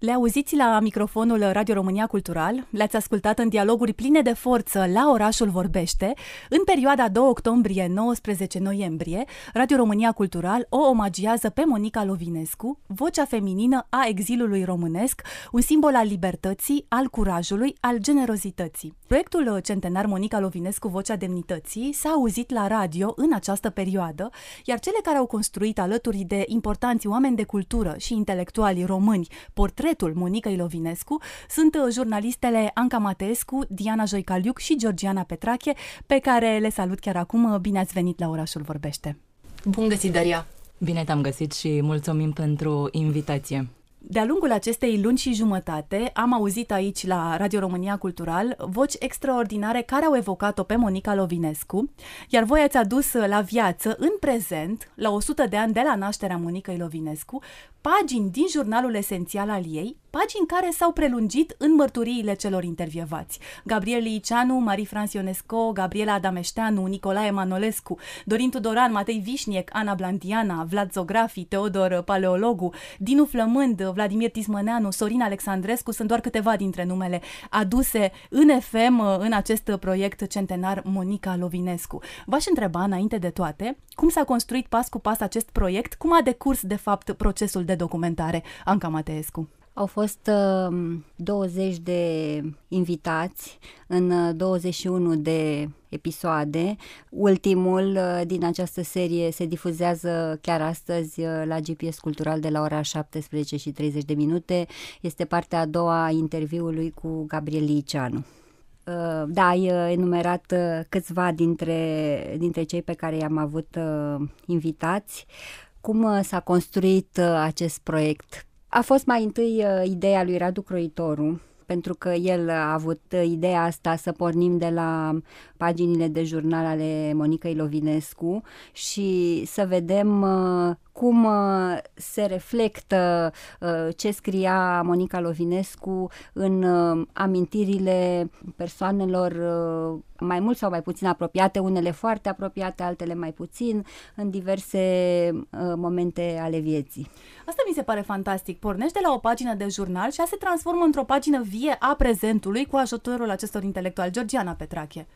Le auziți la microfonul Radio România Cultural, le-ați ascultat în dialoguri pline de forță la Orașul Vorbește. În perioada 2 octombrie-19 noiembrie, Radio România Cultural o omagiază pe Monica Lovinescu, vocea feminină a exilului românesc, un simbol al libertății, al curajului, al generozității. Proiectul centenar Monica Lovinescu, Vocea Demnității, s-a auzit la radio în această perioadă, iar cele care au construit alături de importanți oameni de cultură și intelectuali români portret portretul Monicăi Lovinescu sunt uh, jurnalistele Anca Mateescu, Diana Joicaliuc și Georgiana Petrache, pe care le salut chiar acum. Bine ați venit la Orașul Vorbește! Bun găsit, Daria! Bine te-am găsit și mulțumim pentru invitație. De-a lungul acestei luni și jumătate am auzit aici la Radio România Cultural voci extraordinare care au evocat-o pe Monica Lovinescu, iar voi ați adus la viață, în prezent, la 100 de ani de la nașterea Monicăi Lovinescu, pagini din jurnalul esențial al ei, pagini care s-au prelungit în mărturiile celor intervievați. Gabriel Liceanu, Marie France Ionesco, Gabriela Adameșteanu, Nicolae Manolescu, Dorin Tudoran, Matei Vișniec, Ana Blandiana, Vlad Zografi, Teodor Paleologu, Dinu Flămând, Vladimir Tismăneanu, Sorin Alexandrescu sunt doar câteva dintre numele aduse în FM în acest proiect centenar Monica Lovinescu. V-aș întreba, înainte de toate, cum s-a construit pas cu pas acest proiect, cum a decurs, de fapt, procesul de documentare, Anca Mateescu? Au fost uh, 20 de invitați în 21 de episoade. Ultimul uh, din această serie se difuzează chiar astăzi uh, la GPS Cultural de la ora 17 și 30 de minute. Este partea a doua a interviului cu Gabriel Liceanu. Uh, da, ai enumerat câțiva dintre, dintre cei pe care i-am avut invitați. Cum s-a construit acest proiect? A fost mai întâi ideea lui Radu Croitoru, pentru că el a avut ideea asta să pornim de la paginile de jurnal ale Monicăi Lovinescu și să vedem uh, cum uh, se reflectă uh, ce scria Monica Lovinescu în amintirile persoanelor mai mult sau mai puțin apropiate, unele foarte apropiate, altele mai puțin, în diverse momente ale vieții. Asta mi se pare fantastic. Pornește la o pagină de jurnal și a se transformă într-o pagină vie a prezentului cu ajutorul acestor intelectuali. Georgiana Petrache.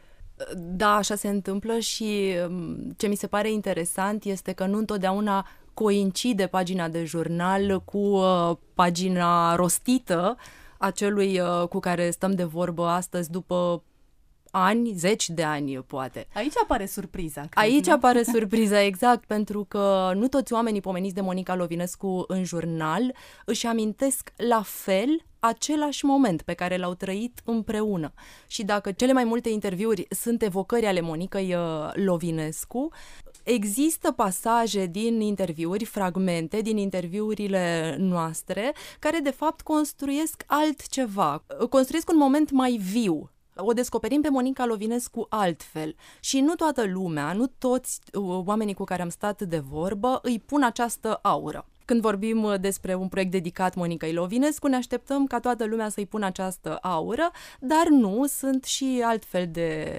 Da, așa se întâmplă și um, ce mi se pare interesant este că nu întotdeauna coincide pagina de jurnal cu uh, pagina rostită a celui uh, cu care stăm de vorbă astăzi după ani, zeci de ani, poate. Aici apare surpriza. Cred, Aici nu? apare surpriza, exact, pentru că nu toți oamenii pomeniți de Monica Lovinescu în jurnal își amintesc la fel același moment pe care l-au trăit împreună. Și dacă cele mai multe interviuri sunt evocări ale Monicăi uh, Lovinescu, Există pasaje din interviuri, fragmente din interviurile noastre, care de fapt construiesc altceva, construiesc un moment mai viu o descoperim pe Monica Lovinescu altfel și nu toată lumea, nu toți uh, oamenii cu care am stat de vorbă îi pun această aură. Când vorbim uh, despre un proiect dedicat Monica Ilovinescu, ne așteptăm ca toată lumea să-i pună această aură, dar nu, sunt și altfel de,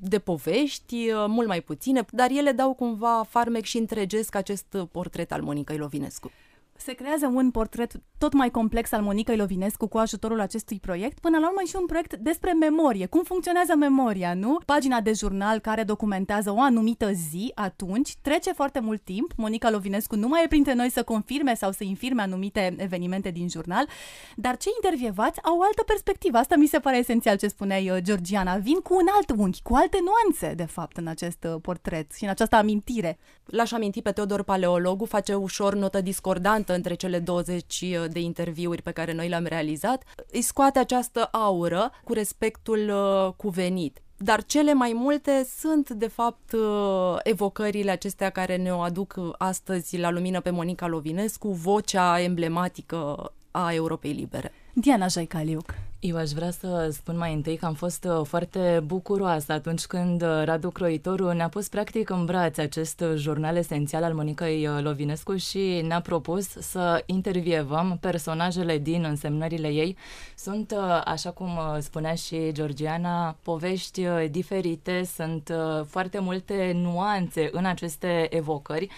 de povești, uh, mult mai puține, dar ele dau cumva farmec și întregesc acest portret al Monica Ilovinescu. Se creează un portret tot mai complex al Monicăi Lovinescu cu ajutorul acestui proiect, până la urmă și un proiect despre memorie. Cum funcționează memoria, nu? Pagina de jurnal care documentează o anumită zi, atunci trece foarte mult timp, Monica Lovinescu nu mai e printre noi să confirme sau să infirme anumite evenimente din jurnal, dar cei intervievați au o altă perspectivă. Asta mi se pare esențial ce spuneai, uh, Georgiana. Vin cu un alt unghi, cu alte nuanțe, de fapt, în acest uh, portret și în această amintire. L-aș aminti pe Teodor Paleologu, face ușor notă discordantă între cele 20 de interviuri pe care noi le-am realizat, îi scoate această aură cu respectul uh, cuvenit. Dar cele mai multe sunt, de fapt, uh, evocările acestea care ne-o aduc astăzi la lumină pe Monica Lovinescu, vocea emblematică a Europei Libere. Diana Jaicaliuc. Eu aș vrea să spun mai întâi că am fost uh, foarte bucuroasă atunci când uh, Radu Croitoru ne-a pus practic în brațe acest uh, jurnal esențial al Monicăi Lovinescu și ne-a propus să intervievăm personajele din însemnările ei. Sunt, așa cum spunea și Georgiana, povești diferite, sunt foarte multe nuanțe în aceste evocări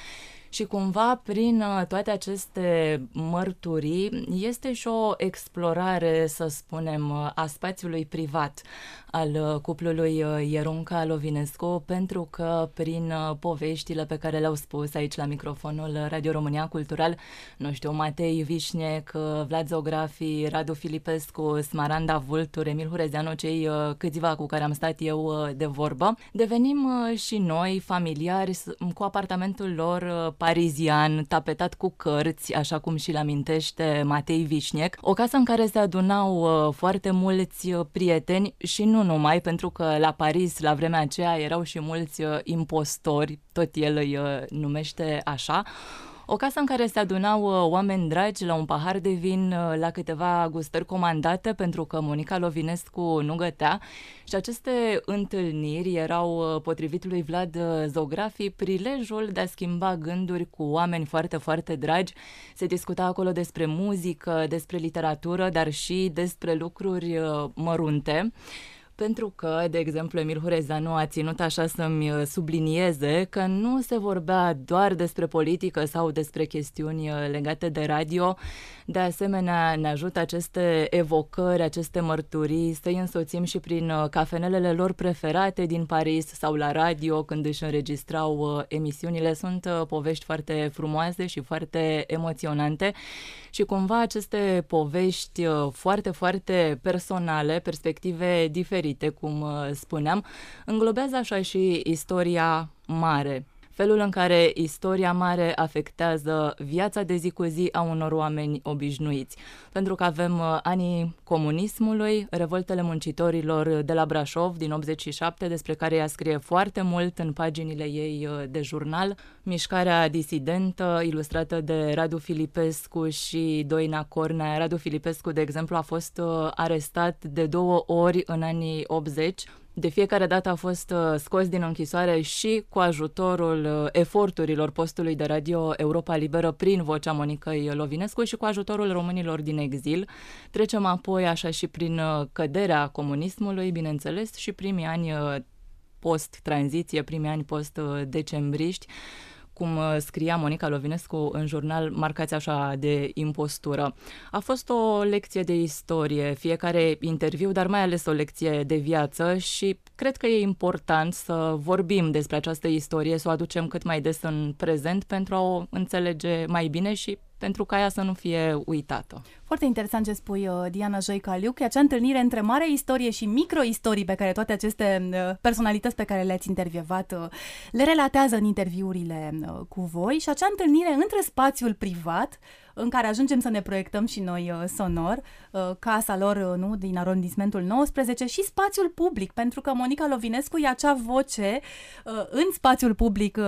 și cumva prin uh, toate aceste mărturii este și o explorare, să spunem, uh, a spațiului privat al uh, cuplului Ierunca Lovinescu, pentru că prin poveștile pe care le-au spus aici la microfonul Radio România Cultural, nu știu, Matei Vișnec, Vlad Zografi, Radu Filipescu, Smaranda Vultur, Emil Hurezeanu, cei câțiva cu care am stat eu de vorbă, devenim și noi familiari cu apartamentul lor parizian, tapetat cu cărți, așa cum și-l amintește Matei Vișnec, o casă în care se adunau uh, foarte mulți uh, prieteni și nu numai, pentru că la Paris, la vremea aceea, erau și mulți uh, impostori, tot el îi numește așa, o casă în care se adunau uh, oameni dragi la un pahar de vin, uh, la câteva gustări comandate, pentru că Monica Lovinescu nu gătea. Și aceste întâlniri erau, uh, potrivit lui Vlad Zografi, prilejul de a schimba gânduri cu oameni foarte, foarte dragi. Se discuta acolo despre muzică, despre literatură, dar și despre lucruri mărunte pentru că, de exemplu, Emil Hurezanu a ținut așa să-mi uh, sublinieze că nu se vorbea doar despre politică sau despre chestiuni uh, legate de radio. De asemenea, ne ajută aceste evocări, aceste mărturii să-i însoțim și prin uh, cafenelele lor preferate din Paris sau la radio când își înregistrau emisiunile. Sunt povești foarte frumoase și foarte emoționante și cumva aceste povești foarte, foarte personale, perspective diferite, diferite, cum uh, spuneam, înglobează așa și istoria mare felul în care istoria mare afectează viața de zi cu zi a unor oameni obișnuiți. Pentru că avem uh, anii comunismului, revoltele muncitorilor de la Brașov din 87, despre care ea scrie foarte mult în paginile ei uh, de jurnal, mișcarea disidentă ilustrată de Radu Filipescu și Doina Cornea. Radu Filipescu, de exemplu, a fost uh, arestat de două ori în anii 80 de fiecare dată a fost uh, scos din închisoare și cu ajutorul uh, eforturilor postului de radio Europa Liberă prin vocea Monicăi Lovinescu și cu ajutorul românilor din exil. Trecem apoi așa și prin uh, căderea comunismului, bineînțeles, și primii ani post-tranziție, primii ani post-decembriști cum uh, scria Monica Lovinescu în jurnal, marcați așa de impostură. A fost o lecție de istorie, fiecare interviu, dar mai ales o lecție de viață și cred că e important să vorbim despre această istorie, să o aducem cât mai des în prezent pentru a o înțelege mai bine și pentru ca ea să nu fie uitată. Foarte interesant ce spui, uh, Diana Joicaliu, că acea întâlnire între mare istorie și microistorii pe care toate aceste uh, personalități pe care le-ați intervievat uh, le relatează în interviurile cu voi și acea întâlnire între spațiul privat, în care ajungem să ne proiectăm și noi uh, sonor, uh, casa lor uh, nu, din arondismentul 19 și spațiul public, pentru că Monica Lovinescu e acea voce în spațiul public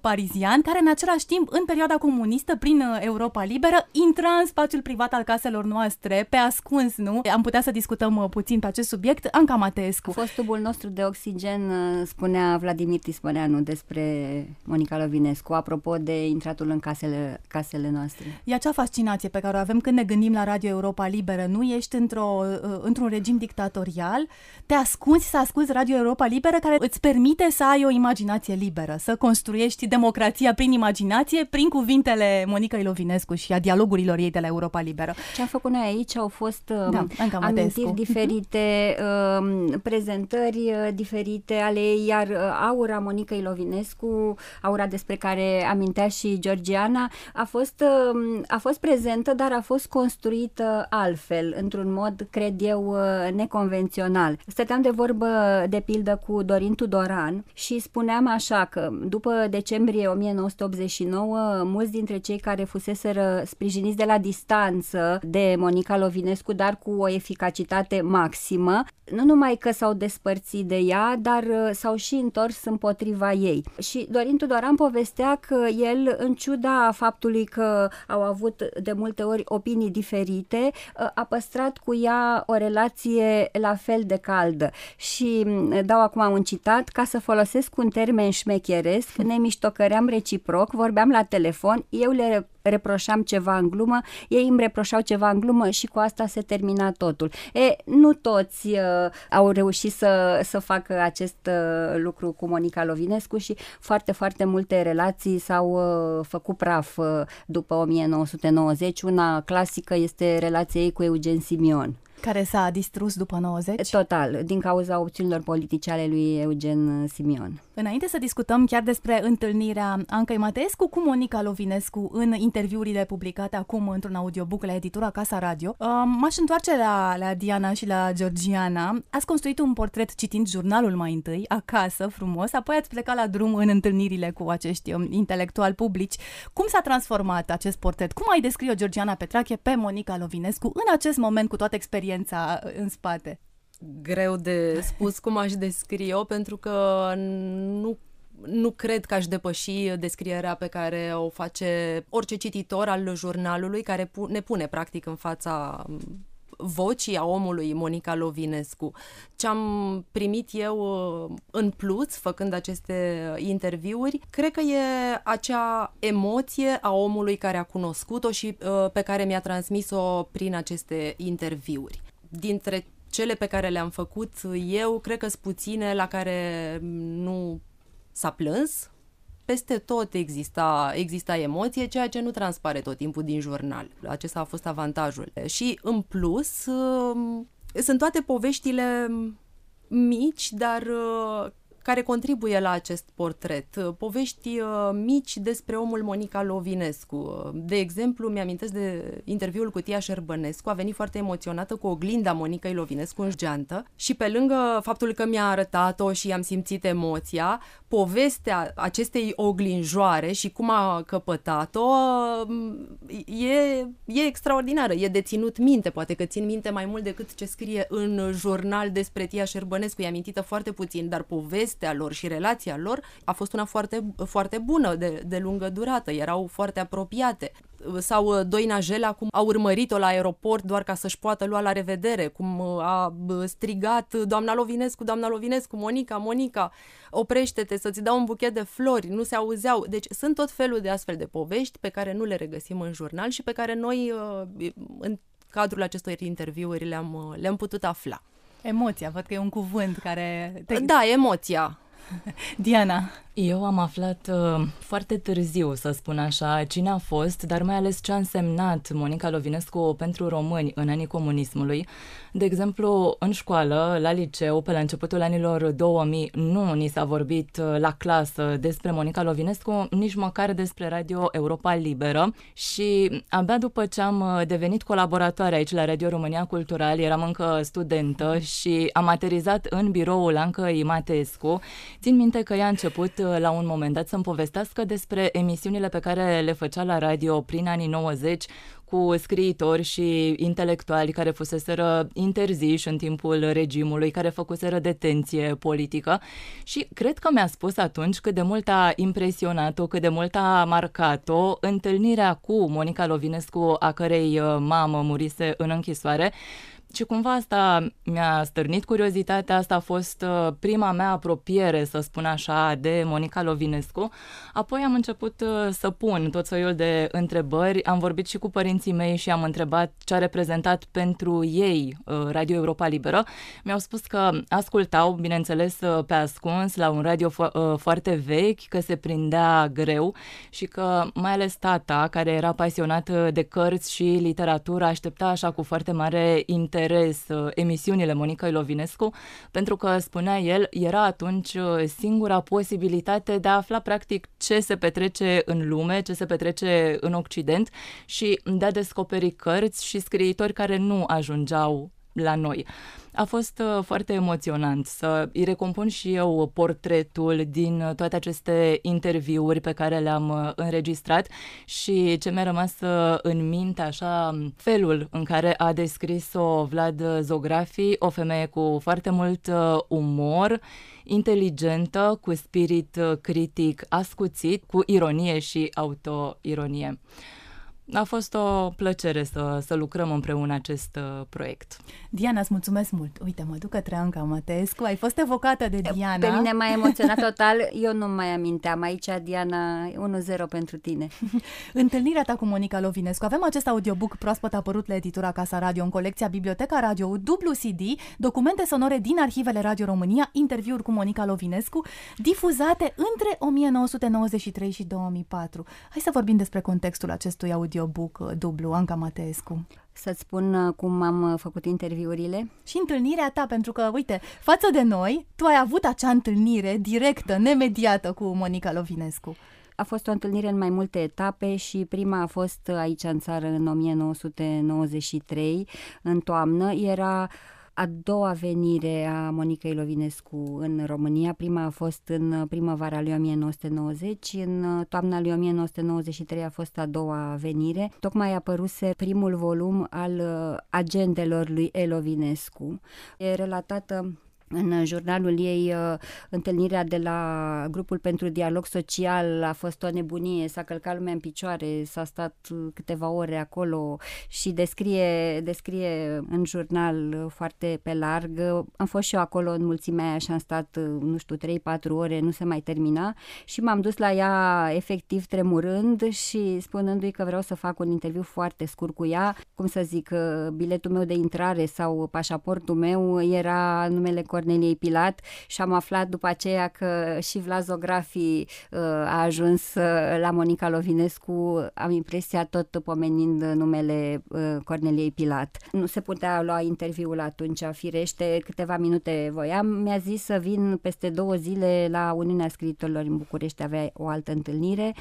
parizian, care în același timp, în perioada comunistă, prin Europa Liberă, intra în spațiul privat al caselor noastre, pe ascuns, nu? Am putea să discutăm puțin pe acest subiect. Anca Mateescu. Fostubul nostru de oxigen, spunea Vladimir Tispăneanu despre Monica Lovinescu, apropo de intratul în casele, casele noastre. E acea fascinație pe care o avem când ne gândim la Radio Europa Liberă. Nu ești într-o, uh, într-un regim dictatorial, te ascunzi să asculți Radio Europa Liberă care îți permite să ai o imaginație liberă, să construiești democrația prin imaginație, prin cuvintele Monica Ilovinescu și a dialogurilor ei de la Europa Liberă. Ce am făcut noi aici au fost um, da, amintiri diferite, um, prezentări uh, diferite ale ei, iar uh, aura Monica Ilovinescu, aura despre care amintea și Georgiana, a fost, um, a fost fost prezentă, dar a fost construită altfel, într-un mod, cred eu, uh, neconvențional. Stăteam de vorbă, de pildă, cu Dorin Tudoran și spuneam așa că după decembrie 1989, mulți dintre cei care fuseseră sprijiniți de la distanță de Monica Lovinescu, dar cu o eficacitate maximă, nu numai că s-au despărțit de ea, dar uh, s-au și întors împotriva ei. Și Dorin Tudoran povestea că el, în ciuda faptului că au avut avut de multe ori opinii diferite, a păstrat cu ea o relație la fel de caldă. Și dau acum un citat, ca să folosesc un termen șmecheresc, ne miștocăream reciproc, vorbeam la telefon, eu le reproșam ceva în glumă, ei îmi reproșau ceva în glumă și cu asta se termina totul. E, nu toți uh, au reușit să, să facă acest uh, lucru cu Monica Lovinescu și foarte, foarte multe relații s-au uh, făcut praf uh, după 1990. Una clasică este relația ei cu Eugen Simion. Care s-a distrus după 90? Total, din cauza opțiunilor politice ale lui Eugen Simion. Înainte să discutăm chiar despre întâlnirea Ancăi Mateescu cu Monica Lovinescu în interviurile publicate acum într-un audiobook la editura Casa Radio, uh, m-aș întoarce la, la Diana și la Georgiana. Ați construit un portret citind jurnalul mai întâi, acasă, frumos, apoi ați plecat la drum în întâlnirile cu acești um, intelectuali publici. Cum s-a transformat acest portret? Cum ai descrie-o Georgiana Petrache pe Monica Lovinescu în acest moment cu toată experiența în spate? Greu de spus cum aș descrie-o, pentru că nu nu cred că aș depăși descrierea pe care o face orice cititor al jurnalului care ne pune practic în fața vocii a omului Monica Lovinescu. Ce am primit eu uh, în plus făcând aceste interviuri, cred că e acea emoție a omului care a cunoscut-o și uh, pe care mi-a transmis-o prin aceste interviuri. Dintre cele pe care le-am făcut eu, cred că sunt puține la care nu s-a plâns. Peste tot exista, exista emoție, ceea ce nu transpare tot timpul din jurnal. Acesta a fost avantajul. Și, în plus, um, sunt toate poveștile mici, dar uh, care contribuie la acest portret. Povești uh, mici despre omul Monica Lovinescu. De exemplu, mi-amintesc de interviul cu Tia Șerbănescu, a venit foarte emoționată cu oglinda Monicăi Lovinescu în geantă și pe lângă faptul că mi-a arătat-o și am simțit emoția, povestea acestei oglinjoare și cum a căpătat-o e, e extraordinară, e de ținut minte, poate că țin minte mai mult decât ce scrie în jurnal despre Tia Șerbănescu, e amintită foarte puțin, dar povestea lor și relația lor a fost una foarte, foarte bună, de, de lungă durată, erau foarte apropiate sau uh, Doina Jela cum a urmărit-o la aeroport doar ca să-și poată lua la revedere, cum uh, a strigat doamna Lovinescu, doamna Lovinescu, Monica, Monica, oprește-te să-ți dau un buchet de flori, nu se auzeau. Deci sunt tot felul de astfel de povești pe care nu le regăsim în jurnal și pe care noi uh, în cadrul acestor interviuri le-am, le-am putut afla. Emoția, văd că e un cuvânt care... Te... Da, emoția. Diana. Eu am aflat uh, foarte târziu, să spun așa, cine a fost, dar mai ales ce a însemnat Monica Lovinescu pentru români în anii comunismului. De exemplu, în școală, la liceu, pe la începutul anilor 2000, nu ni s-a vorbit uh, la clasă despre Monica Lovinescu, nici măcar despre Radio Europa Liberă și abia după ce am uh, devenit colaboratoare aici la Radio România Cultural, eram încă studentă și am aterizat în biroul Ancă Imatescu. Țin minte că ea a început uh, la un moment dat să-mi povestească despre emisiunile pe care le făcea la radio prin anii 90 cu scriitori și intelectuali care fuseseră interziși în timpul regimului, care făcuseră detenție politică. Și cred că mi-a spus atunci cât de mult a impresionat-o, cât de mult a marcat-o întâlnirea cu Monica Lovinescu, a cărei uh, mamă murise în închisoare și cumva asta mi-a stârnit curiozitatea, asta a fost uh, prima mea apropiere, să spun așa, de Monica Lovinescu. Apoi am început uh, să pun tot soiul de întrebări, am vorbit și cu părinții mei și am întrebat ce a reprezentat pentru ei uh, Radio Europa Liberă. Mi-au spus că ascultau, bineînțeles, pe ascuns, la un radio fo- foarte vechi, că se prindea greu și că mai ales tata, care era pasionat de cărți și literatură, aștepta așa cu foarte mare interes interes uh, emisiunile Monica Lovinescu, pentru că, spunea el, era atunci uh, singura posibilitate de a afla practic ce se petrece în lume, ce se petrece în Occident și de a descoperi cărți și scriitori care nu ajungeau la noi. A fost uh, foarte emoționant să îi recompun și eu portretul din toate aceste interviuri pe care le-am uh, înregistrat și ce mi-a rămas uh, în minte așa felul în care a descris-o Vlad Zografi, o femeie cu foarte mult umor, inteligentă, cu spirit critic ascuțit, cu ironie și autoironie. A fost o plăcere să, să lucrăm împreună acest uh, proiect. Diana, îți mulțumesc mult. Uite, mă duc către Anca Matescu. Ai fost evocată de Diana. Pe mine m-a emoționat total. Eu nu mai aminteam. Aici, Diana, 1-0 pentru tine. Întâlnirea ta cu Monica Lovinescu. Avem acest audiobook proaspăt apărut la editura Casa Radio în colecția Biblioteca Radio dublu CD, documente sonore din arhivele Radio România, interviuri cu Monica Lovinescu, difuzate între 1993 și 2004. Hai să vorbim despre contextul acestui audiobook uh, dublu, Anca Mateescu. Să-ți spun uh, cum am uh, făcut interviurile? Și întâlnirea ta, pentru că, uite, față de noi, tu ai avut acea întâlnire directă, nemediată cu Monica Lovinescu. A fost o întâlnire în mai multe etape și prima a fost aici în țară în 1993, în toamnă. Era a doua venire a Monicăi Lovinescu în România. Prima a fost în primăvara lui 1990, în toamna lui 1993 a fost a doua venire. Tocmai a apăruse primul volum al agendelor lui Elovinescu. E relatată în jurnalul ei, uh, întâlnirea de la grupul pentru dialog social a fost o nebunie, s-a călcat lumea în picioare, s-a stat câteva ore acolo și descrie, descrie în jurnal foarte pe larg. Am fost și eu acolo în mulțimea aia și am stat, nu știu, 3-4 ore, nu se mai termina și m-am dus la ea efectiv tremurând și spunându-i că vreau să fac un interviu foarte scurt cu ea, cum să zic, uh, biletul meu de intrare sau pașaportul meu era numele Corneliei Pilat și am aflat după aceea că și Vlazografii uh, a ajuns uh, la Monica Lovinescu, am impresia tot pomenind numele uh, Corneliei Pilat. Nu se putea lua interviul atunci, firește, câteva minute voiam. Mi-a zis să vin peste două zile la Uniunea Scriitorilor în București, avea o altă întâlnire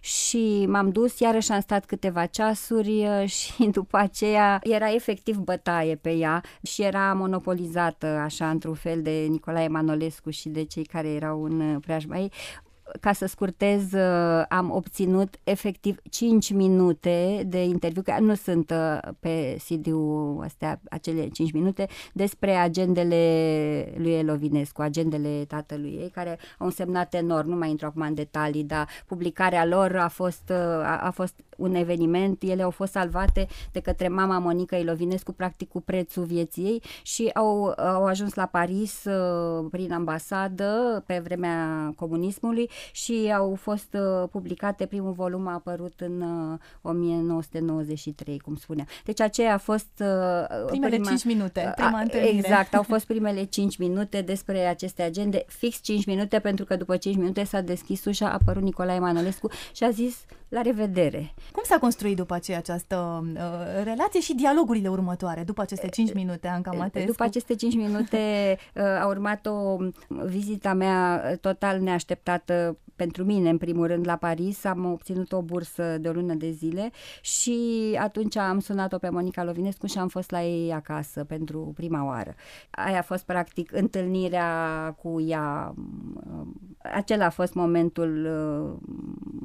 și m-am dus, iarăși am stat câteva ceasuri și după aceea era efectiv bătaie pe ea și era monopolizată așa într-un fel de Nicolae Manolescu și de cei care erau în preajma ei, ca să scurtez, uh, am obținut efectiv 5 minute de interviu, că nu sunt uh, pe CD-ul astea, acele 5 minute, despre agendele lui Elovinescu, agendele tatălui ei, care au însemnat enorm, nu mai intru acum în detalii, dar publicarea lor a fost, uh, a, a fost un eveniment, ele au fost salvate de către mama Monica Elovinescu, practic cu prețul vieții ei și au, au ajuns la Paris prin ambasadă pe vremea comunismului și au fost uh, publicate, primul volum a apărut în uh, 1993, cum spunea. Deci aceea a fost... Uh, primele prima, 5 minute, prima întâlnire. Exact, au fost primele 5 minute despre aceste agende, fix 5 minute, pentru că după 5 minute s-a deschis ușa, a apărut Nicolae Manolescu și a zis la revedere. Cum s-a construit după aceea această uh, relație și dialogurile următoare, după aceste 5 minute, Anca Matescu? După aceste 5 minute uh, a urmat o vizita mea total neașteptată pentru mine, în primul rând, la Paris. Am obținut o bursă de o lună de zile și atunci am sunat-o pe Monica Lovinescu și am fost la ei acasă pentru prima oară. Aia a fost, practic, întâlnirea cu ea. Acela a fost momentul,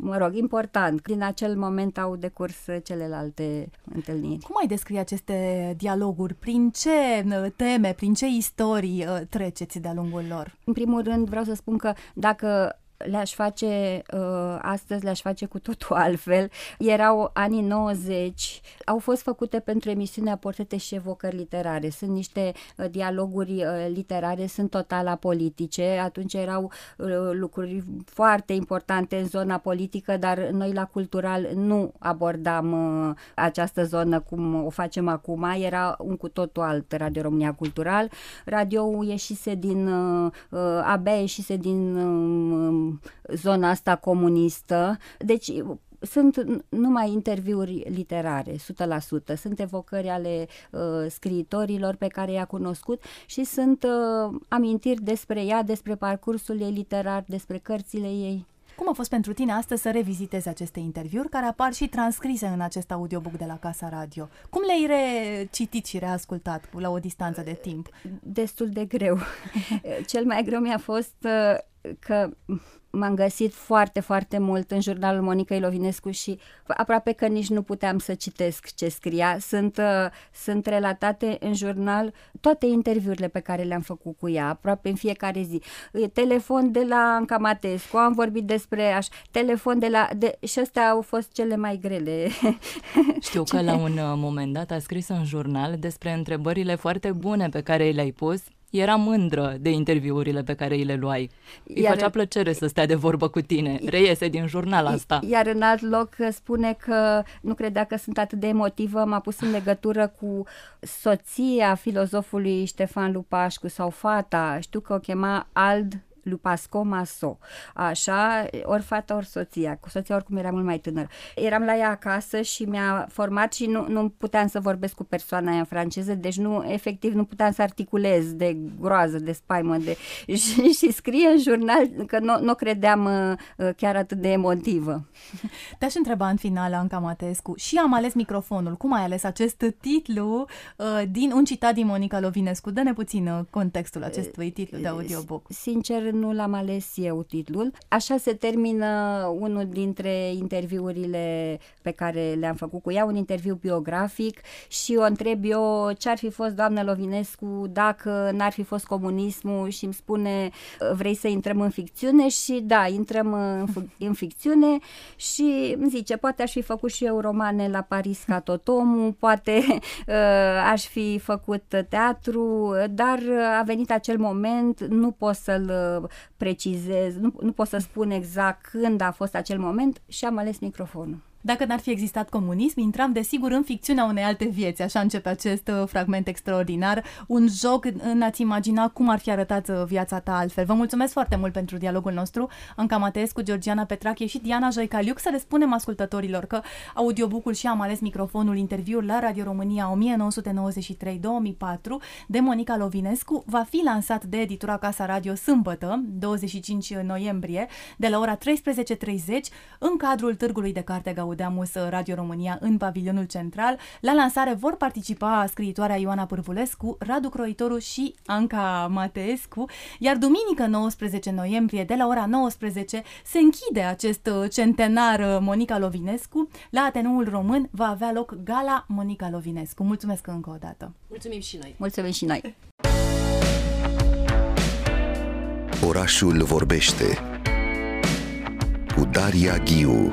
mă rog, important. Din acel moment au decurs celelalte întâlniri. Cum ai descrie aceste dialoguri? Prin ce teme, prin ce istorii uh, treceți de-a lungul lor? În primul rând vreau să spun că dacă le-aș face uh, astăzi, le-aș face cu totul altfel. Erau anii 90, au fost făcute pentru emisiunea Portrete și Evocări Literare. Sunt niște uh, dialoguri uh, literare, sunt total apolitice. Atunci erau uh, lucruri foarte importante în zona politică, dar noi la cultural nu abordam uh, această zonă cum o facem acum. Era un cu totul alt Radio România Cultural. Radio ieșise din, uh, uh, abia ieșise din uh, zona asta comunistă. Deci sunt numai interviuri literare, 100%. Sunt evocări ale uh, scriitorilor pe care i-a cunoscut și sunt uh, amintiri despre ea, despre parcursul ei literar, despre cărțile ei. Cum a fost pentru tine astăzi să revizitezi aceste interviuri care apar și transcrise în acest audiobook de la Casa Radio? Cum le-ai recitit și reascultat la o distanță de timp? Destul de greu. Cel mai greu mi-a fost uh, că m-am găsit foarte, foarte mult în jurnalul Monica Ilovinescu și aproape că nici nu puteam să citesc ce scria. Sunt, uh, sunt relatate în jurnal toate interviurile pe care le-am făcut cu ea, aproape în fiecare zi. Telefon de la Anca Matescu, am vorbit despre aș, telefon de la... De, și astea au fost cele mai grele. Știu că la un uh, moment dat a scris în jurnal despre întrebările foarte bune pe care le-ai pus era mândră de interviurile pe care îi le luai. Îi iar, făcea plăcere să stea de vorbă cu tine. Reiese din jurnal asta. Iar în alt loc spune că nu credea că sunt atât de emotivă. M-a pus în legătură cu soția filozofului Ștefan Lupașcu sau fata. Știu că o chema Ald Lupasco Maso. Așa, ori fata, ori soția. Cu soția oricum era mult mai tânără. Eram la ea acasă și mi-a format și nu, nu puteam să vorbesc cu persoana aia în franceză, deci nu, efectiv nu puteam să articulez de groază, de spaimă. De... Și, și scrie în jurnal că nu, nu credeam uh, chiar atât de emotivă. Te-aș întreba în final, Anca Matescu, și am ales microfonul. Cum ai ales acest titlu uh, din un citat din Monica Lovinescu? Dă-ne puțin uh, contextul acestui titlu de audiobook. Sincer, nu l-am ales eu titlul. Așa se termină unul dintre interviurile pe care le-am făcut cu ea, un interviu biografic și o întreb eu ce ar fi fost doamna Lovinescu dacă n-ar fi fost comunismul și îmi spune vrei să intrăm în ficțiune și da, intrăm în, în ficțiune și îmi zice poate aș fi făcut și eu romane la Paris ca Totomu, poate uh, aș fi făcut teatru, dar a venit acel moment, nu pot să-l precizez, nu, nu pot să spun exact când a fost acel moment și am ales microfonul. Dacă n-ar fi existat comunism, intram desigur în ficțiunea unei alte vieți. Așa începe acest uh, fragment extraordinar. Un joc în a-ți imagina cum ar fi arătat uh, viața ta altfel. Vă mulțumesc foarte mult pentru dialogul nostru. Anca Mateescu, Georgiana Petrache și Diana Joicaliuc. Să le spunem ascultătorilor că audiobookul și am ales microfonul interviul la Radio România 1993-2004 de Monica Lovinescu va fi lansat de editura Casa Radio sâmbătă, 25 noiembrie, de la ora 13.30 în cadrul Târgului de Carte Gaudenci Audeamus Radio România în pavilionul central. La lansare vor participa scriitoarea Ioana Pârvulescu, Radu Croitoru și Anca Mateescu, iar duminică 19 noiembrie de la ora 19 se închide acest centenar Monica Lovinescu. La Ateneul Român va avea loc Gala Monica Lovinescu. Mulțumesc încă o dată! Mulțumim și noi! Mulțumim și noi! Orașul vorbește cu Daria Ghiu